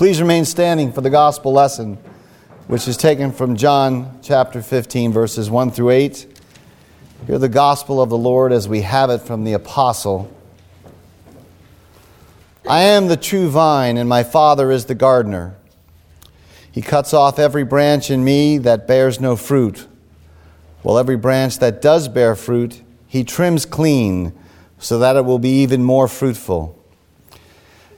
Please remain standing for the gospel lesson, which is taken from John chapter 15, verses 1 through 8. Hear the gospel of the Lord as we have it from the apostle. I am the true vine, and my Father is the gardener. He cuts off every branch in me that bears no fruit, while every branch that does bear fruit, he trims clean, so that it will be even more fruitful.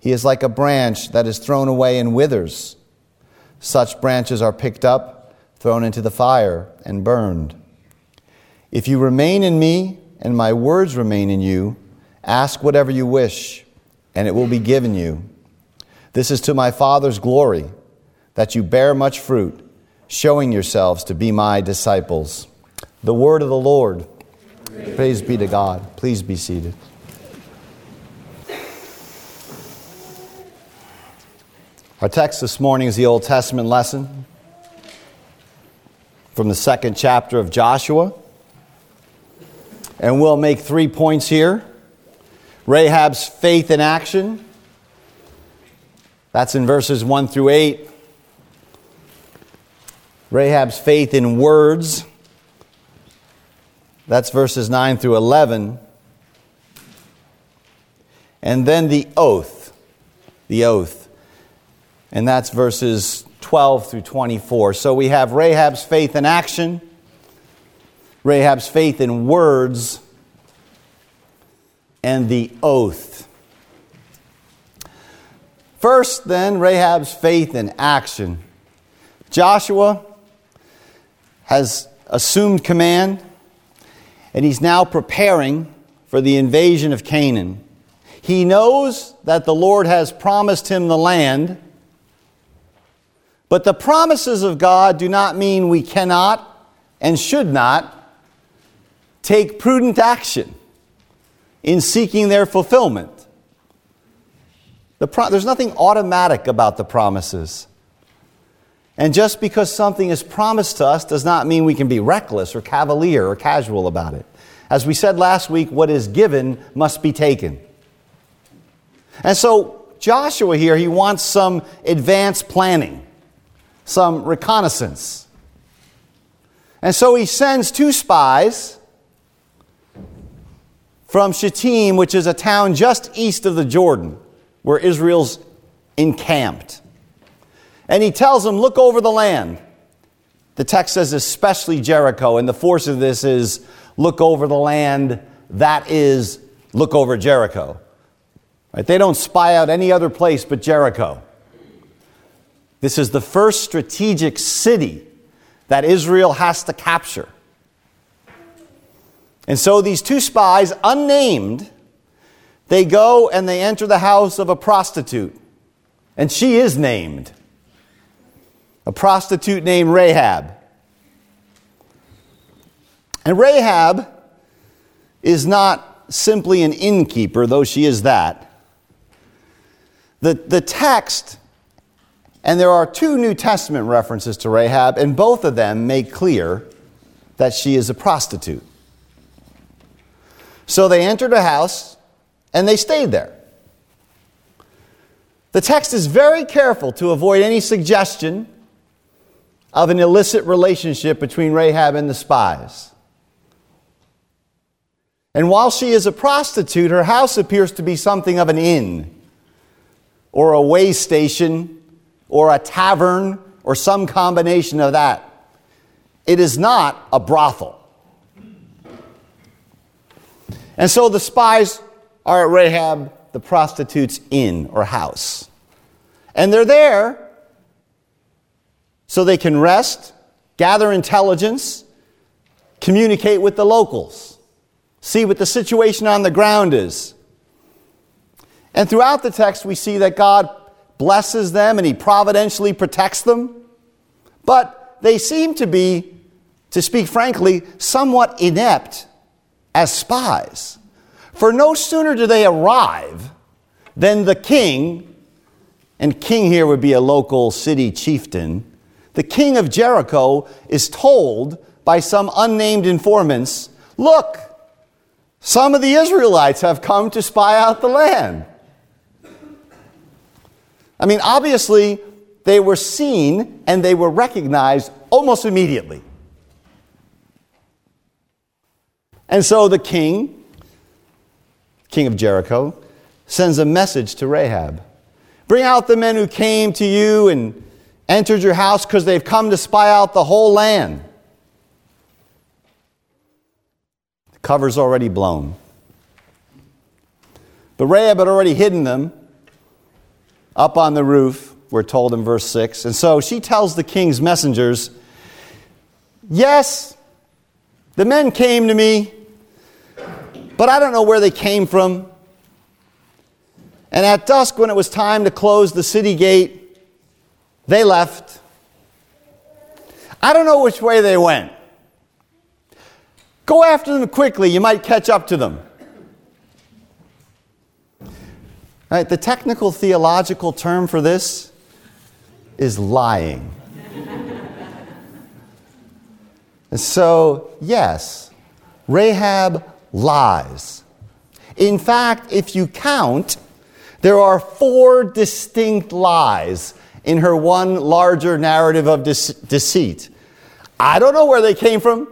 he is like a branch that is thrown away and withers. Such branches are picked up, thrown into the fire, and burned. If you remain in me, and my words remain in you, ask whatever you wish, and it will be given you. This is to my Father's glory, that you bear much fruit, showing yourselves to be my disciples. The word of the Lord. Praise, Praise be to God. Please be seated. Our text this morning is the Old Testament lesson from the second chapter of Joshua. And we'll make three points here Rahab's faith in action. That's in verses 1 through 8. Rahab's faith in words. That's verses 9 through 11. And then the oath. The oath and that's verses 12 through 24. So we have Rahab's faith in action, Rahab's faith in words, and the oath. First, then, Rahab's faith in action. Joshua has assumed command, and he's now preparing for the invasion of Canaan. He knows that the Lord has promised him the land but the promises of God do not mean we cannot and should not take prudent action in seeking their fulfillment. The pro- there's nothing automatic about the promises. And just because something is promised to us does not mean we can be reckless or cavalier or casual about it. As we said last week, what is given must be taken. And so, Joshua here, he wants some advanced planning some reconnaissance. And so he sends two spies from Shittim, which is a town just east of the Jordan, where Israel's encamped. And he tells them, Look over the land. The text says, especially Jericho. And the force of this is, Look over the land. That is, look over Jericho. Right? They don't spy out any other place but Jericho. This is the first strategic city that Israel has to capture. And so these two spies, unnamed, they go and they enter the house of a prostitute. And she is named a prostitute named Rahab. And Rahab is not simply an innkeeper, though she is that. The, the text and there are two New Testament references to Rahab, and both of them make clear that she is a prostitute. So they entered a house and they stayed there. The text is very careful to avoid any suggestion of an illicit relationship between Rahab and the spies. And while she is a prostitute, her house appears to be something of an inn or a way station or a tavern or some combination of that. It is not a brothel. And so the spies are at Rahab, the prostitute's inn or house. And they're there so they can rest, gather intelligence, communicate with the locals, see what the situation on the ground is. And throughout the text, we see that God blesses them and he providentially protects them. But they seem to be, to speak frankly, somewhat inept as spies. For no sooner do they arrive than the king, and king here would be a local city chieftain, the king of Jericho is told by some unnamed informants look, some of the Israelites have come to spy out the land. I mean, obviously, they were seen and they were recognized almost immediately. And so the king, king of Jericho, sends a message to Rahab Bring out the men who came to you and entered your house because they've come to spy out the whole land. The cover's already blown. But Rahab had already hidden them up on the roof, we're told in verse 6. And so she tells the king's messengers, Yes, the men came to me, but I don't know where they came from. And at dusk, when it was time to close the city gate, they left. I don't know which way they went. Go after them quickly, you might catch up to them. Right, the technical theological term for this is lying. so, yes, Rahab lies. In fact, if you count, there are four distinct lies in her one larger narrative of deceit. I don't know where they came from.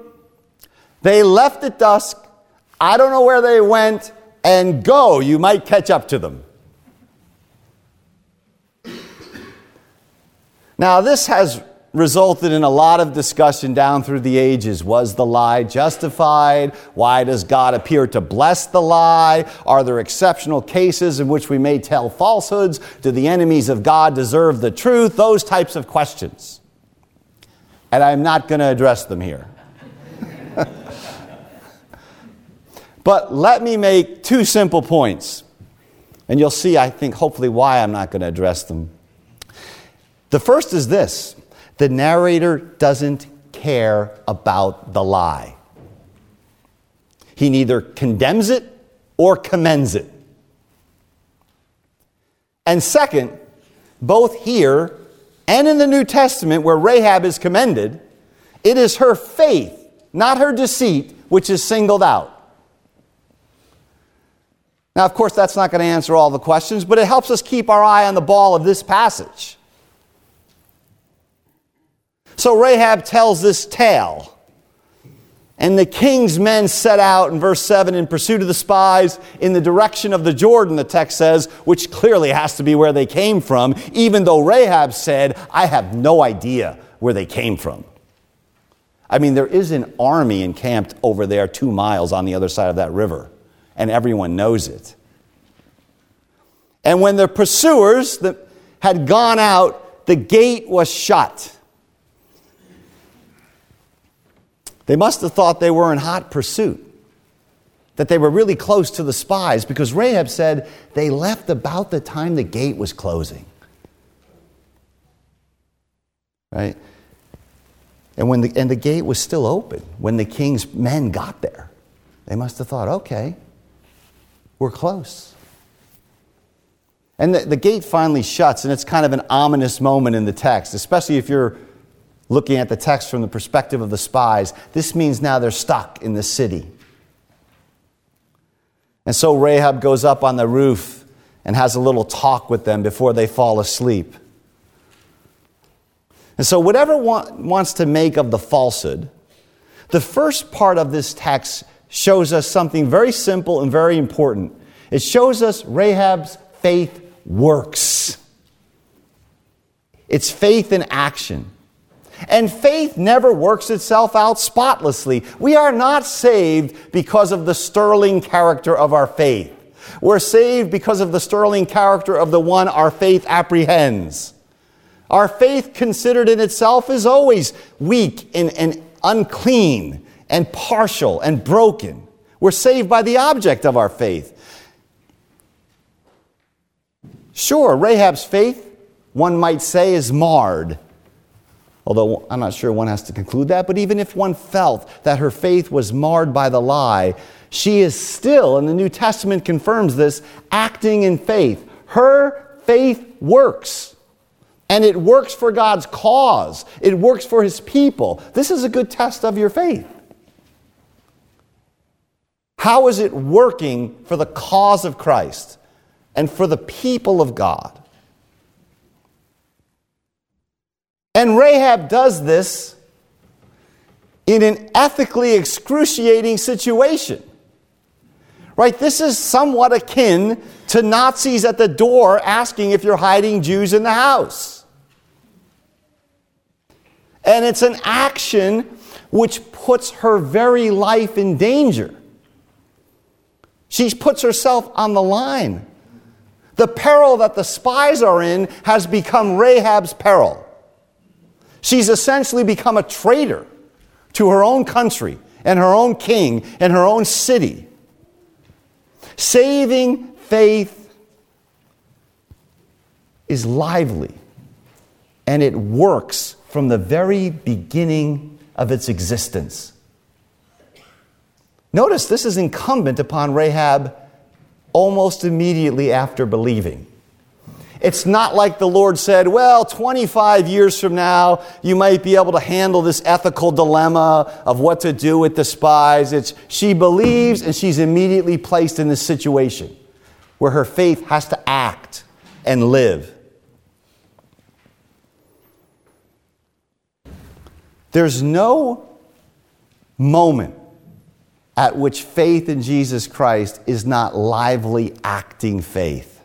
They left at dusk. I don't know where they went. And go, you might catch up to them. Now, this has resulted in a lot of discussion down through the ages. Was the lie justified? Why does God appear to bless the lie? Are there exceptional cases in which we may tell falsehoods? Do the enemies of God deserve the truth? Those types of questions. And I'm not going to address them here. but let me make two simple points. And you'll see, I think, hopefully, why I'm not going to address them. The first is this the narrator doesn't care about the lie. He neither condemns it or commends it. And second, both here and in the New Testament, where Rahab is commended, it is her faith, not her deceit, which is singled out. Now, of course, that's not going to answer all the questions, but it helps us keep our eye on the ball of this passage. So Rahab tells this tale. And the king's men set out in verse 7 in pursuit of the spies in the direction of the Jordan, the text says, which clearly has to be where they came from, even though Rahab said, I have no idea where they came from. I mean, there is an army encamped over there two miles on the other side of that river, and everyone knows it. And when the pursuers had gone out, the gate was shut. They must have thought they were in hot pursuit, that they were really close to the spies, because Rahab said they left about the time the gate was closing. Right? And, when the, and the gate was still open when the king's men got there. They must have thought, okay, we're close. And the, the gate finally shuts, and it's kind of an ominous moment in the text, especially if you're looking at the text from the perspective of the spies, this means now they're stuck in the city. And so Rahab goes up on the roof and has a little talk with them before they fall asleep. And so, whatever one wants to make of the falsehood, the first part of this text shows us something very simple and very important. It shows us Rahab's faith works. It's faith in action. And faith never works itself out spotlessly. We are not saved because of the sterling character of our faith. We're saved because of the sterling character of the one our faith apprehends. Our faith, considered in itself, is always weak and, and unclean and partial and broken. We're saved by the object of our faith. Sure, Rahab's faith one might say, is marred. Although I'm not sure one has to conclude that, but even if one felt that her faith was marred by the lie, she is still, and the New Testament confirms this, acting in faith. Her faith works. And it works for God's cause, it works for His people. This is a good test of your faith. How is it working for the cause of Christ and for the people of God? And Rahab does this in an ethically excruciating situation. Right? This is somewhat akin to Nazis at the door asking if you're hiding Jews in the house. And it's an action which puts her very life in danger. She puts herself on the line. The peril that the spies are in has become Rahab's peril. She's essentially become a traitor to her own country and her own king and her own city. Saving faith is lively and it works from the very beginning of its existence. Notice this is incumbent upon Rahab almost immediately after believing. It's not like the Lord said, well, 25 years from now, you might be able to handle this ethical dilemma of what to do with the spies. It's she believes and she's immediately placed in this situation where her faith has to act and live. There's no moment at which faith in Jesus Christ is not lively acting faith.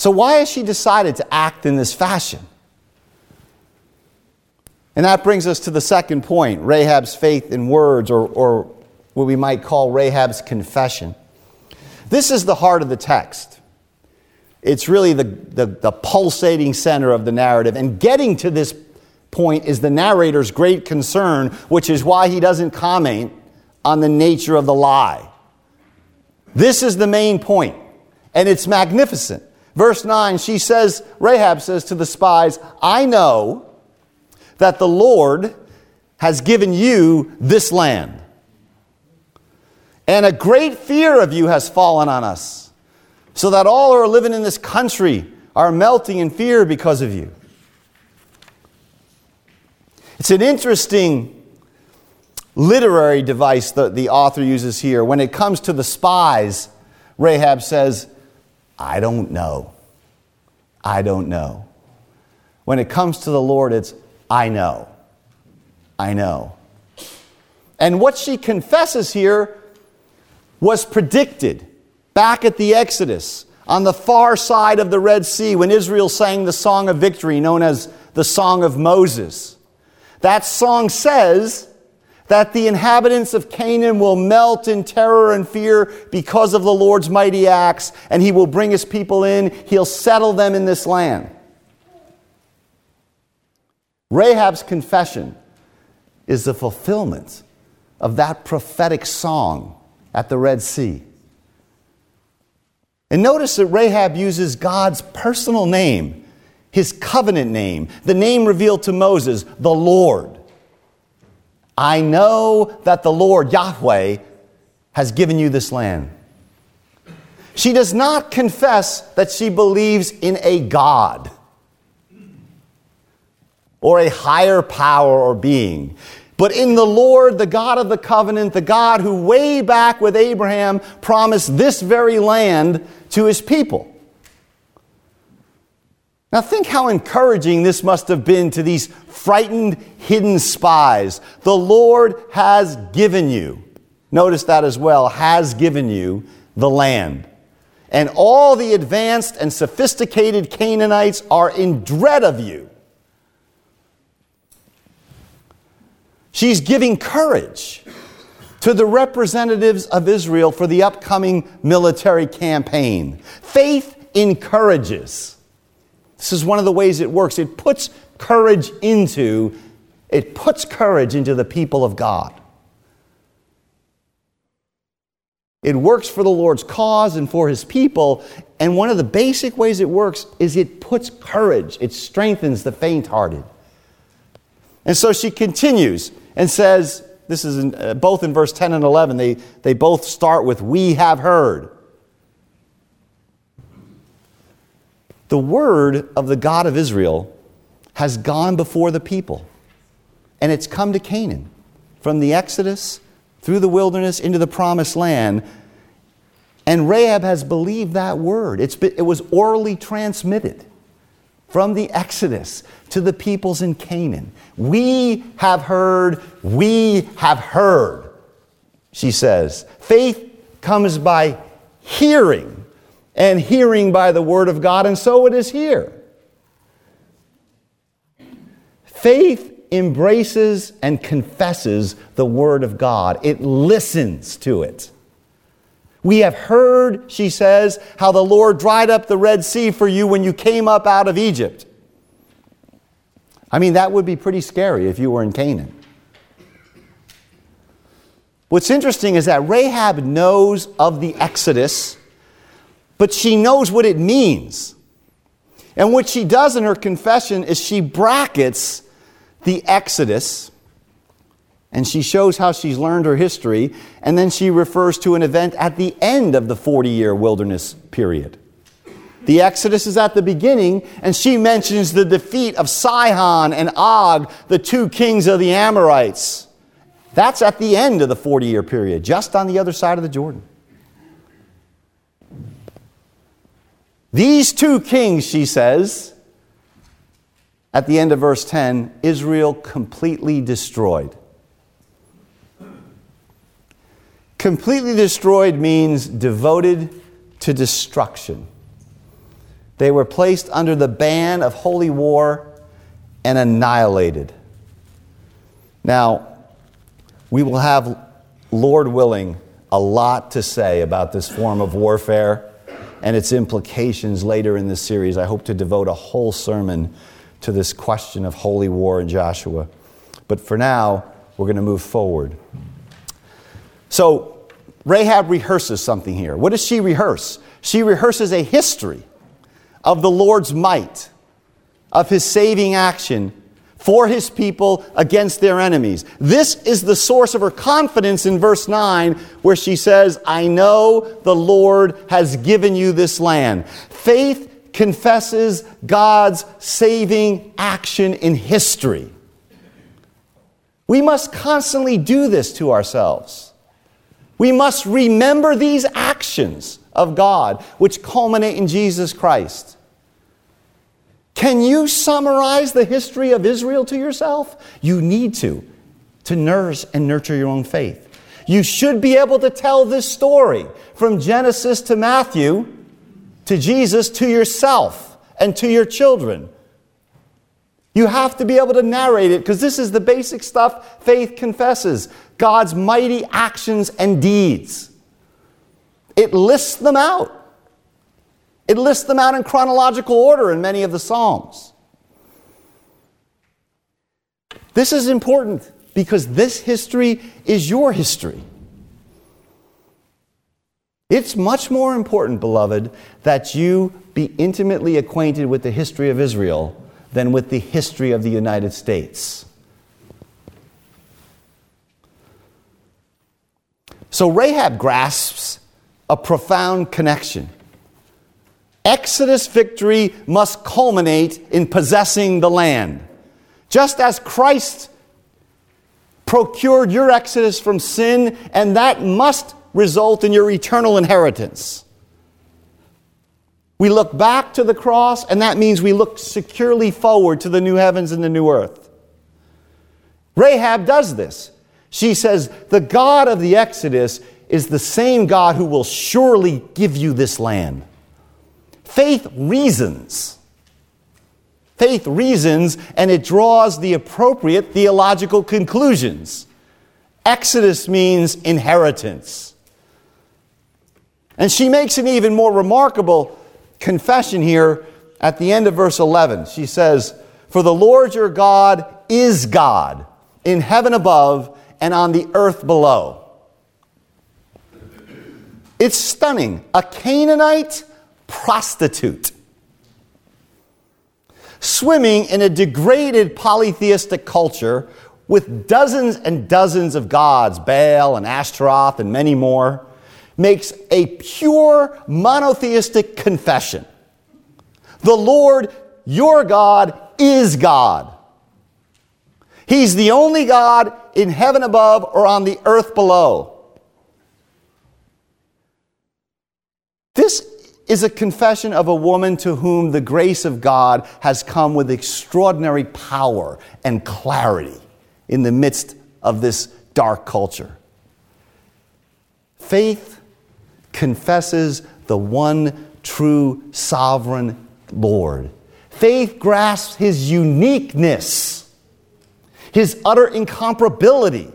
So, why has she decided to act in this fashion? And that brings us to the second point Rahab's faith in words, or, or what we might call Rahab's confession. This is the heart of the text. It's really the, the, the pulsating center of the narrative. And getting to this point is the narrator's great concern, which is why he doesn't comment on the nature of the lie. This is the main point, and it's magnificent. Verse 9, she says, Rahab says to the spies, I know that the Lord has given you this land, and a great fear of you has fallen on us, so that all who are living in this country are melting in fear because of you. It's an interesting literary device that the author uses here. When it comes to the spies, Rahab says, I don't know. I don't know. When it comes to the Lord, it's, I know. I know. And what she confesses here was predicted back at the Exodus on the far side of the Red Sea when Israel sang the song of victory known as the Song of Moses. That song says that the inhabitants of Canaan will melt in terror and fear because of the Lord's mighty acts, and he will bring his people in. He'll settle them in this land. Rahab's confession is the fulfillment of that prophetic song at the Red Sea. And notice that Rahab uses God's personal name his covenant name, the name revealed to Moses, the Lord. I know that the Lord, Yahweh, has given you this land. She does not confess that she believes in a God or a higher power or being, but in the Lord, the God of the covenant, the God who way back with Abraham promised this very land to his people. Now, think how encouraging this must have been to these frightened, hidden spies. The Lord has given you, notice that as well, has given you the land. And all the advanced and sophisticated Canaanites are in dread of you. She's giving courage to the representatives of Israel for the upcoming military campaign. Faith encourages. This is one of the ways it works. It puts courage into it puts courage into the people of God. It works for the Lord's cause and for his people, And one of the basic ways it works is it puts courage, it strengthens the faint hearted. And so she continues and says, this is in, uh, both in verse 10 and 11, they, they both start with, We have heard. The word of the God of Israel has gone before the people, and it's come to Canaan. From the Exodus through the wilderness into the promised land. And Rahab has believed that word. It's been, it was orally transmitted from the Exodus to the peoples in Canaan. We have heard, we have heard, she says. Faith comes by hearing, and hearing by the word of God, and so it is here. Faith embraces and confesses the word of God, it listens to it. We have heard, she says, how the Lord dried up the Red Sea for you when you came up out of Egypt. I mean, that would be pretty scary if you were in Canaan. What's interesting is that Rahab knows of the Exodus, but she knows what it means. And what she does in her confession is she brackets the Exodus and she shows how she's learned her history, and then she refers to an event at the end of the 40 year wilderness period. The Exodus is at the beginning, and she mentions the defeat of Sihon and Og, the two kings of the Amorites. That's at the end of the 40 year period, just on the other side of the Jordan. These two kings, she says, at the end of verse 10, Israel completely destroyed. Completely destroyed means devoted to destruction. They were placed under the ban of holy war and annihilated. Now, we will have, Lord willing, a lot to say about this form of warfare and its implications later in this series. I hope to devote a whole sermon to this question of holy war in Joshua. But for now, we're going to move forward. So, Rahab rehearses something here. What does she rehearse? She rehearses a history of the Lord's might, of his saving action for his people against their enemies. This is the source of her confidence in verse 9, where she says, I know the Lord has given you this land. Faith confesses God's saving action in history. We must constantly do this to ourselves. We must remember these actions of God, which culminate in Jesus Christ. Can you summarize the history of Israel to yourself? You need to, to nurse and nurture your own faith. You should be able to tell this story from Genesis to Matthew to Jesus to yourself and to your children. You have to be able to narrate it because this is the basic stuff faith confesses. God's mighty actions and deeds. It lists them out. It lists them out in chronological order in many of the Psalms. This is important because this history is your history. It's much more important, beloved, that you be intimately acquainted with the history of Israel than with the history of the United States. So Rahab grasps a profound connection. Exodus victory must culminate in possessing the land. Just as Christ procured your exodus from sin, and that must result in your eternal inheritance. We look back to the cross, and that means we look securely forward to the new heavens and the new earth. Rahab does this. She says, The God of the Exodus is the same God who will surely give you this land. Faith reasons. Faith reasons and it draws the appropriate theological conclusions. Exodus means inheritance. And she makes an even more remarkable confession here at the end of verse 11. She says, For the Lord your God is God in heaven above and on the earth below. It's stunning. A Canaanite prostitute. Swimming in a degraded polytheistic culture with dozens and dozens of gods, Baal and Ashtaroth and many more, makes a pure monotheistic confession. The Lord, your God, is God. He's the only God in heaven above or on the earth below. This is a confession of a woman to whom the grace of God has come with extraordinary power and clarity in the midst of this dark culture. Faith confesses the one true sovereign Lord. Faith grasps his uniqueness, his utter incomparability.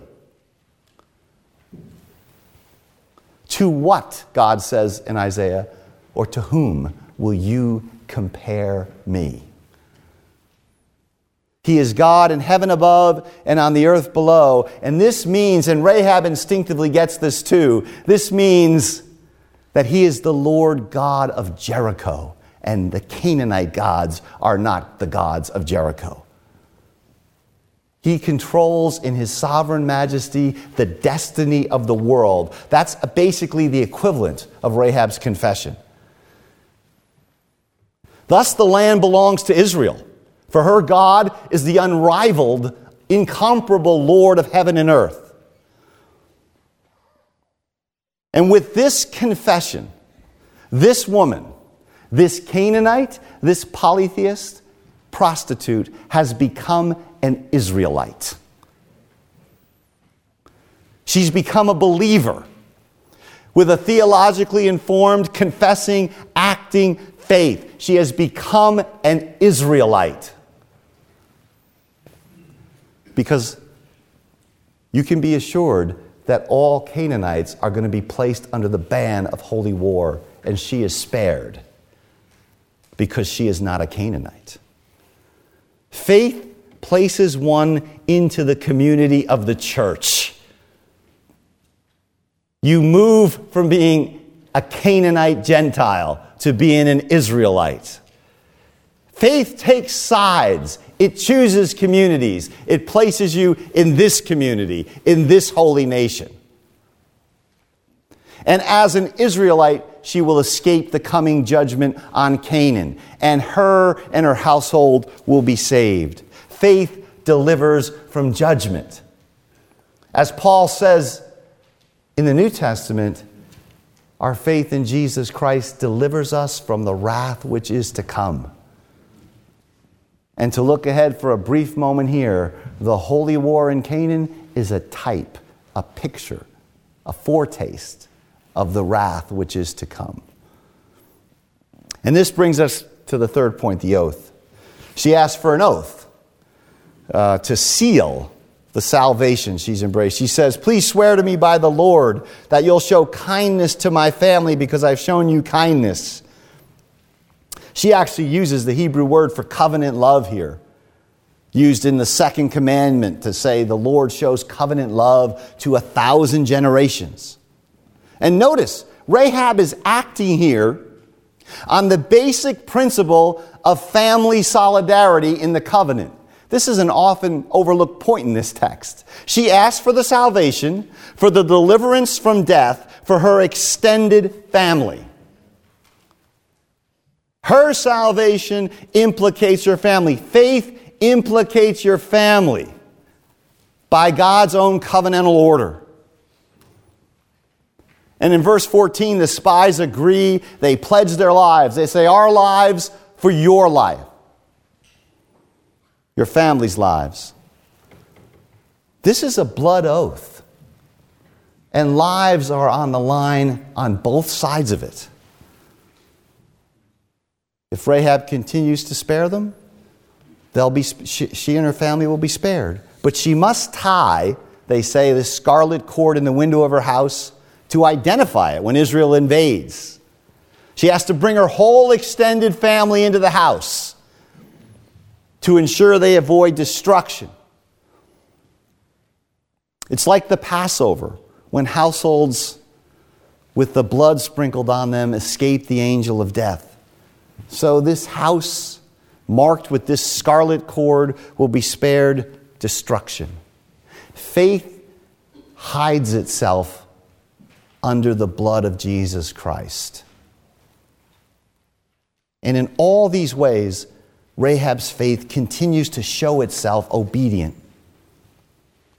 To what, God says in Isaiah, or to whom will you compare me? He is God in heaven above and on the earth below. And this means, and Rahab instinctively gets this too, this means that he is the Lord God of Jericho, and the Canaanite gods are not the gods of Jericho. He controls in his sovereign majesty the destiny of the world. That's basically the equivalent of Rahab's confession. Thus, the land belongs to Israel, for her God is the unrivaled, incomparable Lord of heaven and earth. And with this confession, this woman, this Canaanite, this polytheist, prostitute, has become an Israelite. She's become a believer with a theologically informed, confessing, acting faith. She has become an Israelite. Because you can be assured that all Canaanites are going to be placed under the ban of holy war, and she is spared because she is not a Canaanite. Faith places one into the community of the church. You move from being a Canaanite Gentile to being an Israelite. Faith takes sides. It chooses communities. It places you in this community, in this holy nation. And as an Israelite, she will escape the coming judgment on Canaan, and her and her household will be saved. Faith delivers from judgment. As Paul says in the New Testament, our faith in Jesus Christ delivers us from the wrath which is to come. And to look ahead for a brief moment here, the holy war in Canaan is a type, a picture, a foretaste of the wrath which is to come. And this brings us to the third point the oath. She asked for an oath uh, to seal the salvation she's embraced. She says, Please swear to me by the Lord that you'll show kindness to my family because I've shown you kindness. She actually uses the Hebrew word for covenant love here, used in the second commandment to say the Lord shows covenant love to a thousand generations. And notice, Rahab is acting here on the basic principle of family solidarity in the covenant. This is an often overlooked point in this text. She asks for the salvation, for the deliverance from death, for her extended family. Her salvation implicates your family. Faith implicates your family by God's own covenantal order. And in verse 14, the spies agree. They pledge their lives. They say, Our lives for your life your family's lives. This is a blood oath, and lives are on the line on both sides of it. If Rahab continues to spare them, they'll be, she, she and her family will be spared. But she must tie, they say, the scarlet cord in the window of her house to identify it when Israel invades. She has to bring her whole extended family into the house to ensure they avoid destruction. It's like the Passover when households with the blood sprinkled on them, escaped the angel of death. So this house, marked with this scarlet cord, will be spared destruction. Faith hides itself under the blood of Jesus Christ. And in all these ways, Rahab's faith continues to show itself obedient.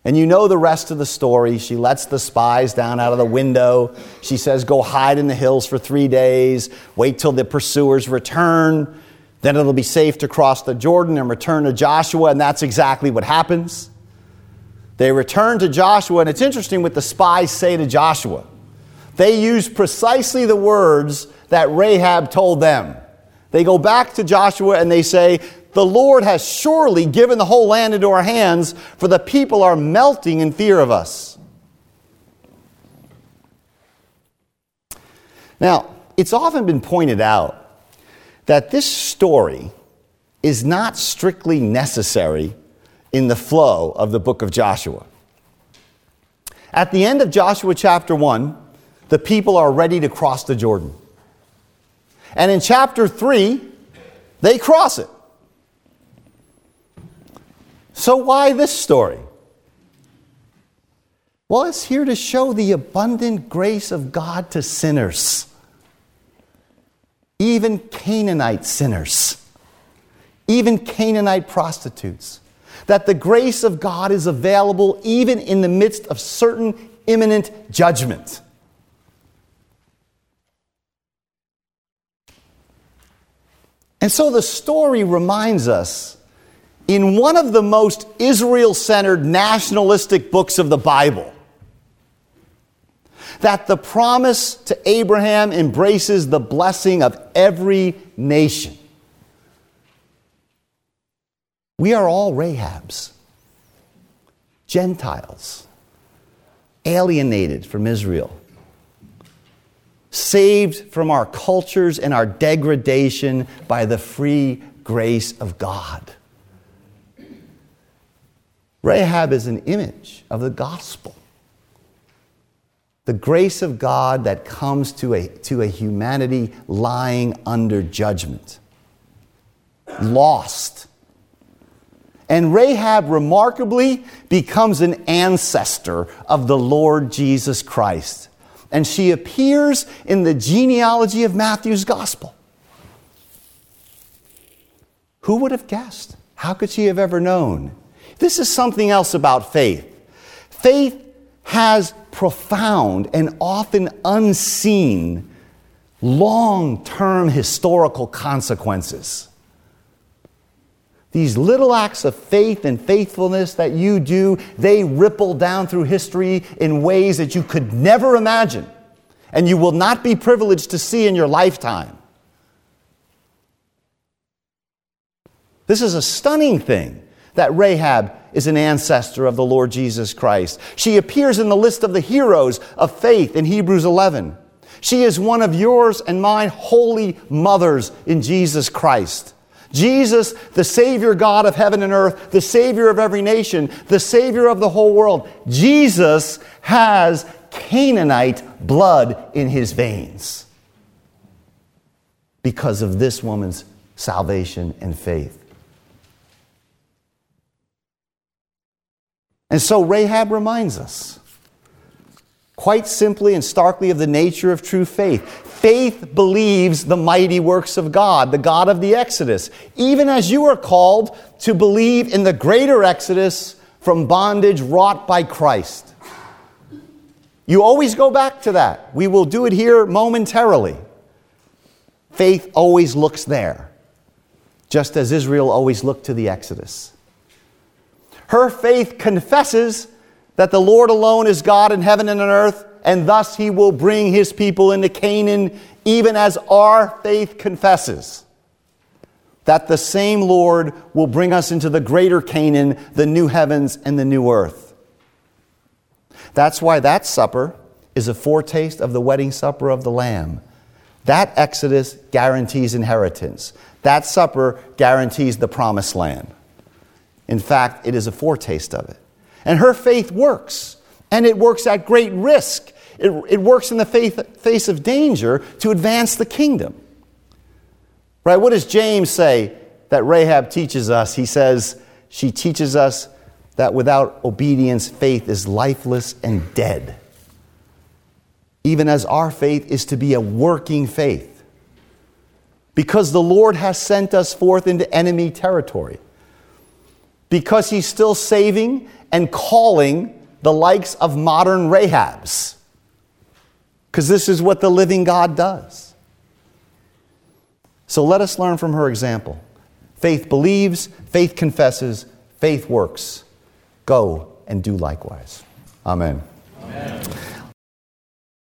And you know the rest of the story. She lets the spies down out of the window. She says, Go hide in the hills for three days, wait till the pursuers return. Then it'll be safe to cross the Jordan and return to Joshua. And that's exactly what happens. They return to Joshua, and it's interesting what the spies say to Joshua. They use precisely the words that Rahab told them. They go back to Joshua and they say, The Lord has surely given the whole land into our hands, for the people are melting in fear of us. Now, it's often been pointed out that this story is not strictly necessary in the flow of the book of Joshua. At the end of Joshua chapter 1, the people are ready to cross the Jordan. And in chapter 3, they cross it. So, why this story? Well, it's here to show the abundant grace of God to sinners, even Canaanite sinners, even Canaanite prostitutes. That the grace of God is available even in the midst of certain imminent judgment. And so the story reminds us in one of the most Israel centered nationalistic books of the Bible that the promise to Abraham embraces the blessing of every nation. We are all Rahabs, Gentiles, alienated from Israel saved from our cultures and our degradation by the free grace of God. Rahab is an image of the gospel. The grace of God that comes to a, to a humanity lying under judgment, lost. And Rahab remarkably becomes an ancestor of the Lord Jesus Christ and she appears in the genealogy of Matthew's gospel. Who would have guessed? How could she have ever known? This is something else about faith. Faith has profound and often unseen long term historical consequences. These little acts of faith and faithfulness that you do, they ripple down through history in ways that you could never imagine and you will not be privileged to see in your lifetime. This is a stunning thing that Rahab is an ancestor of the Lord Jesus Christ. She appears in the list of the heroes of faith in Hebrews 11. She is one of yours and mine holy mothers in Jesus Christ. Jesus, the Savior God of heaven and earth, the Savior of every nation, the Savior of the whole world. Jesus has Canaanite blood in his veins because of this woman's salvation and faith. And so Rahab reminds us quite simply and starkly of the nature of true faith. Faith believes the mighty works of God, the God of the Exodus, even as you are called to believe in the greater Exodus from bondage wrought by Christ. You always go back to that. We will do it here momentarily. Faith always looks there, just as Israel always looked to the Exodus. Her faith confesses that the Lord alone is God in heaven and on earth, and thus he will bring his people into Canaan, even as our faith confesses that the same Lord will bring us into the greater Canaan, the new heavens and the new earth. That's why that supper is a foretaste of the wedding supper of the Lamb. That Exodus guarantees inheritance. That supper guarantees the promised land. In fact, it is a foretaste of it. And her faith works, and it works at great risk. It, it works in the faith, face of danger to advance the kingdom. Right? What does James say that Rahab teaches us? He says, she teaches us that without obedience, faith is lifeless and dead. Even as our faith is to be a working faith. Because the Lord has sent us forth into enemy territory. Because He's still saving and calling the likes of modern Rahabs. Because this is what the living God does. So let us learn from her example. Faith believes, faith confesses, faith works. Go and do likewise. Amen. Amen.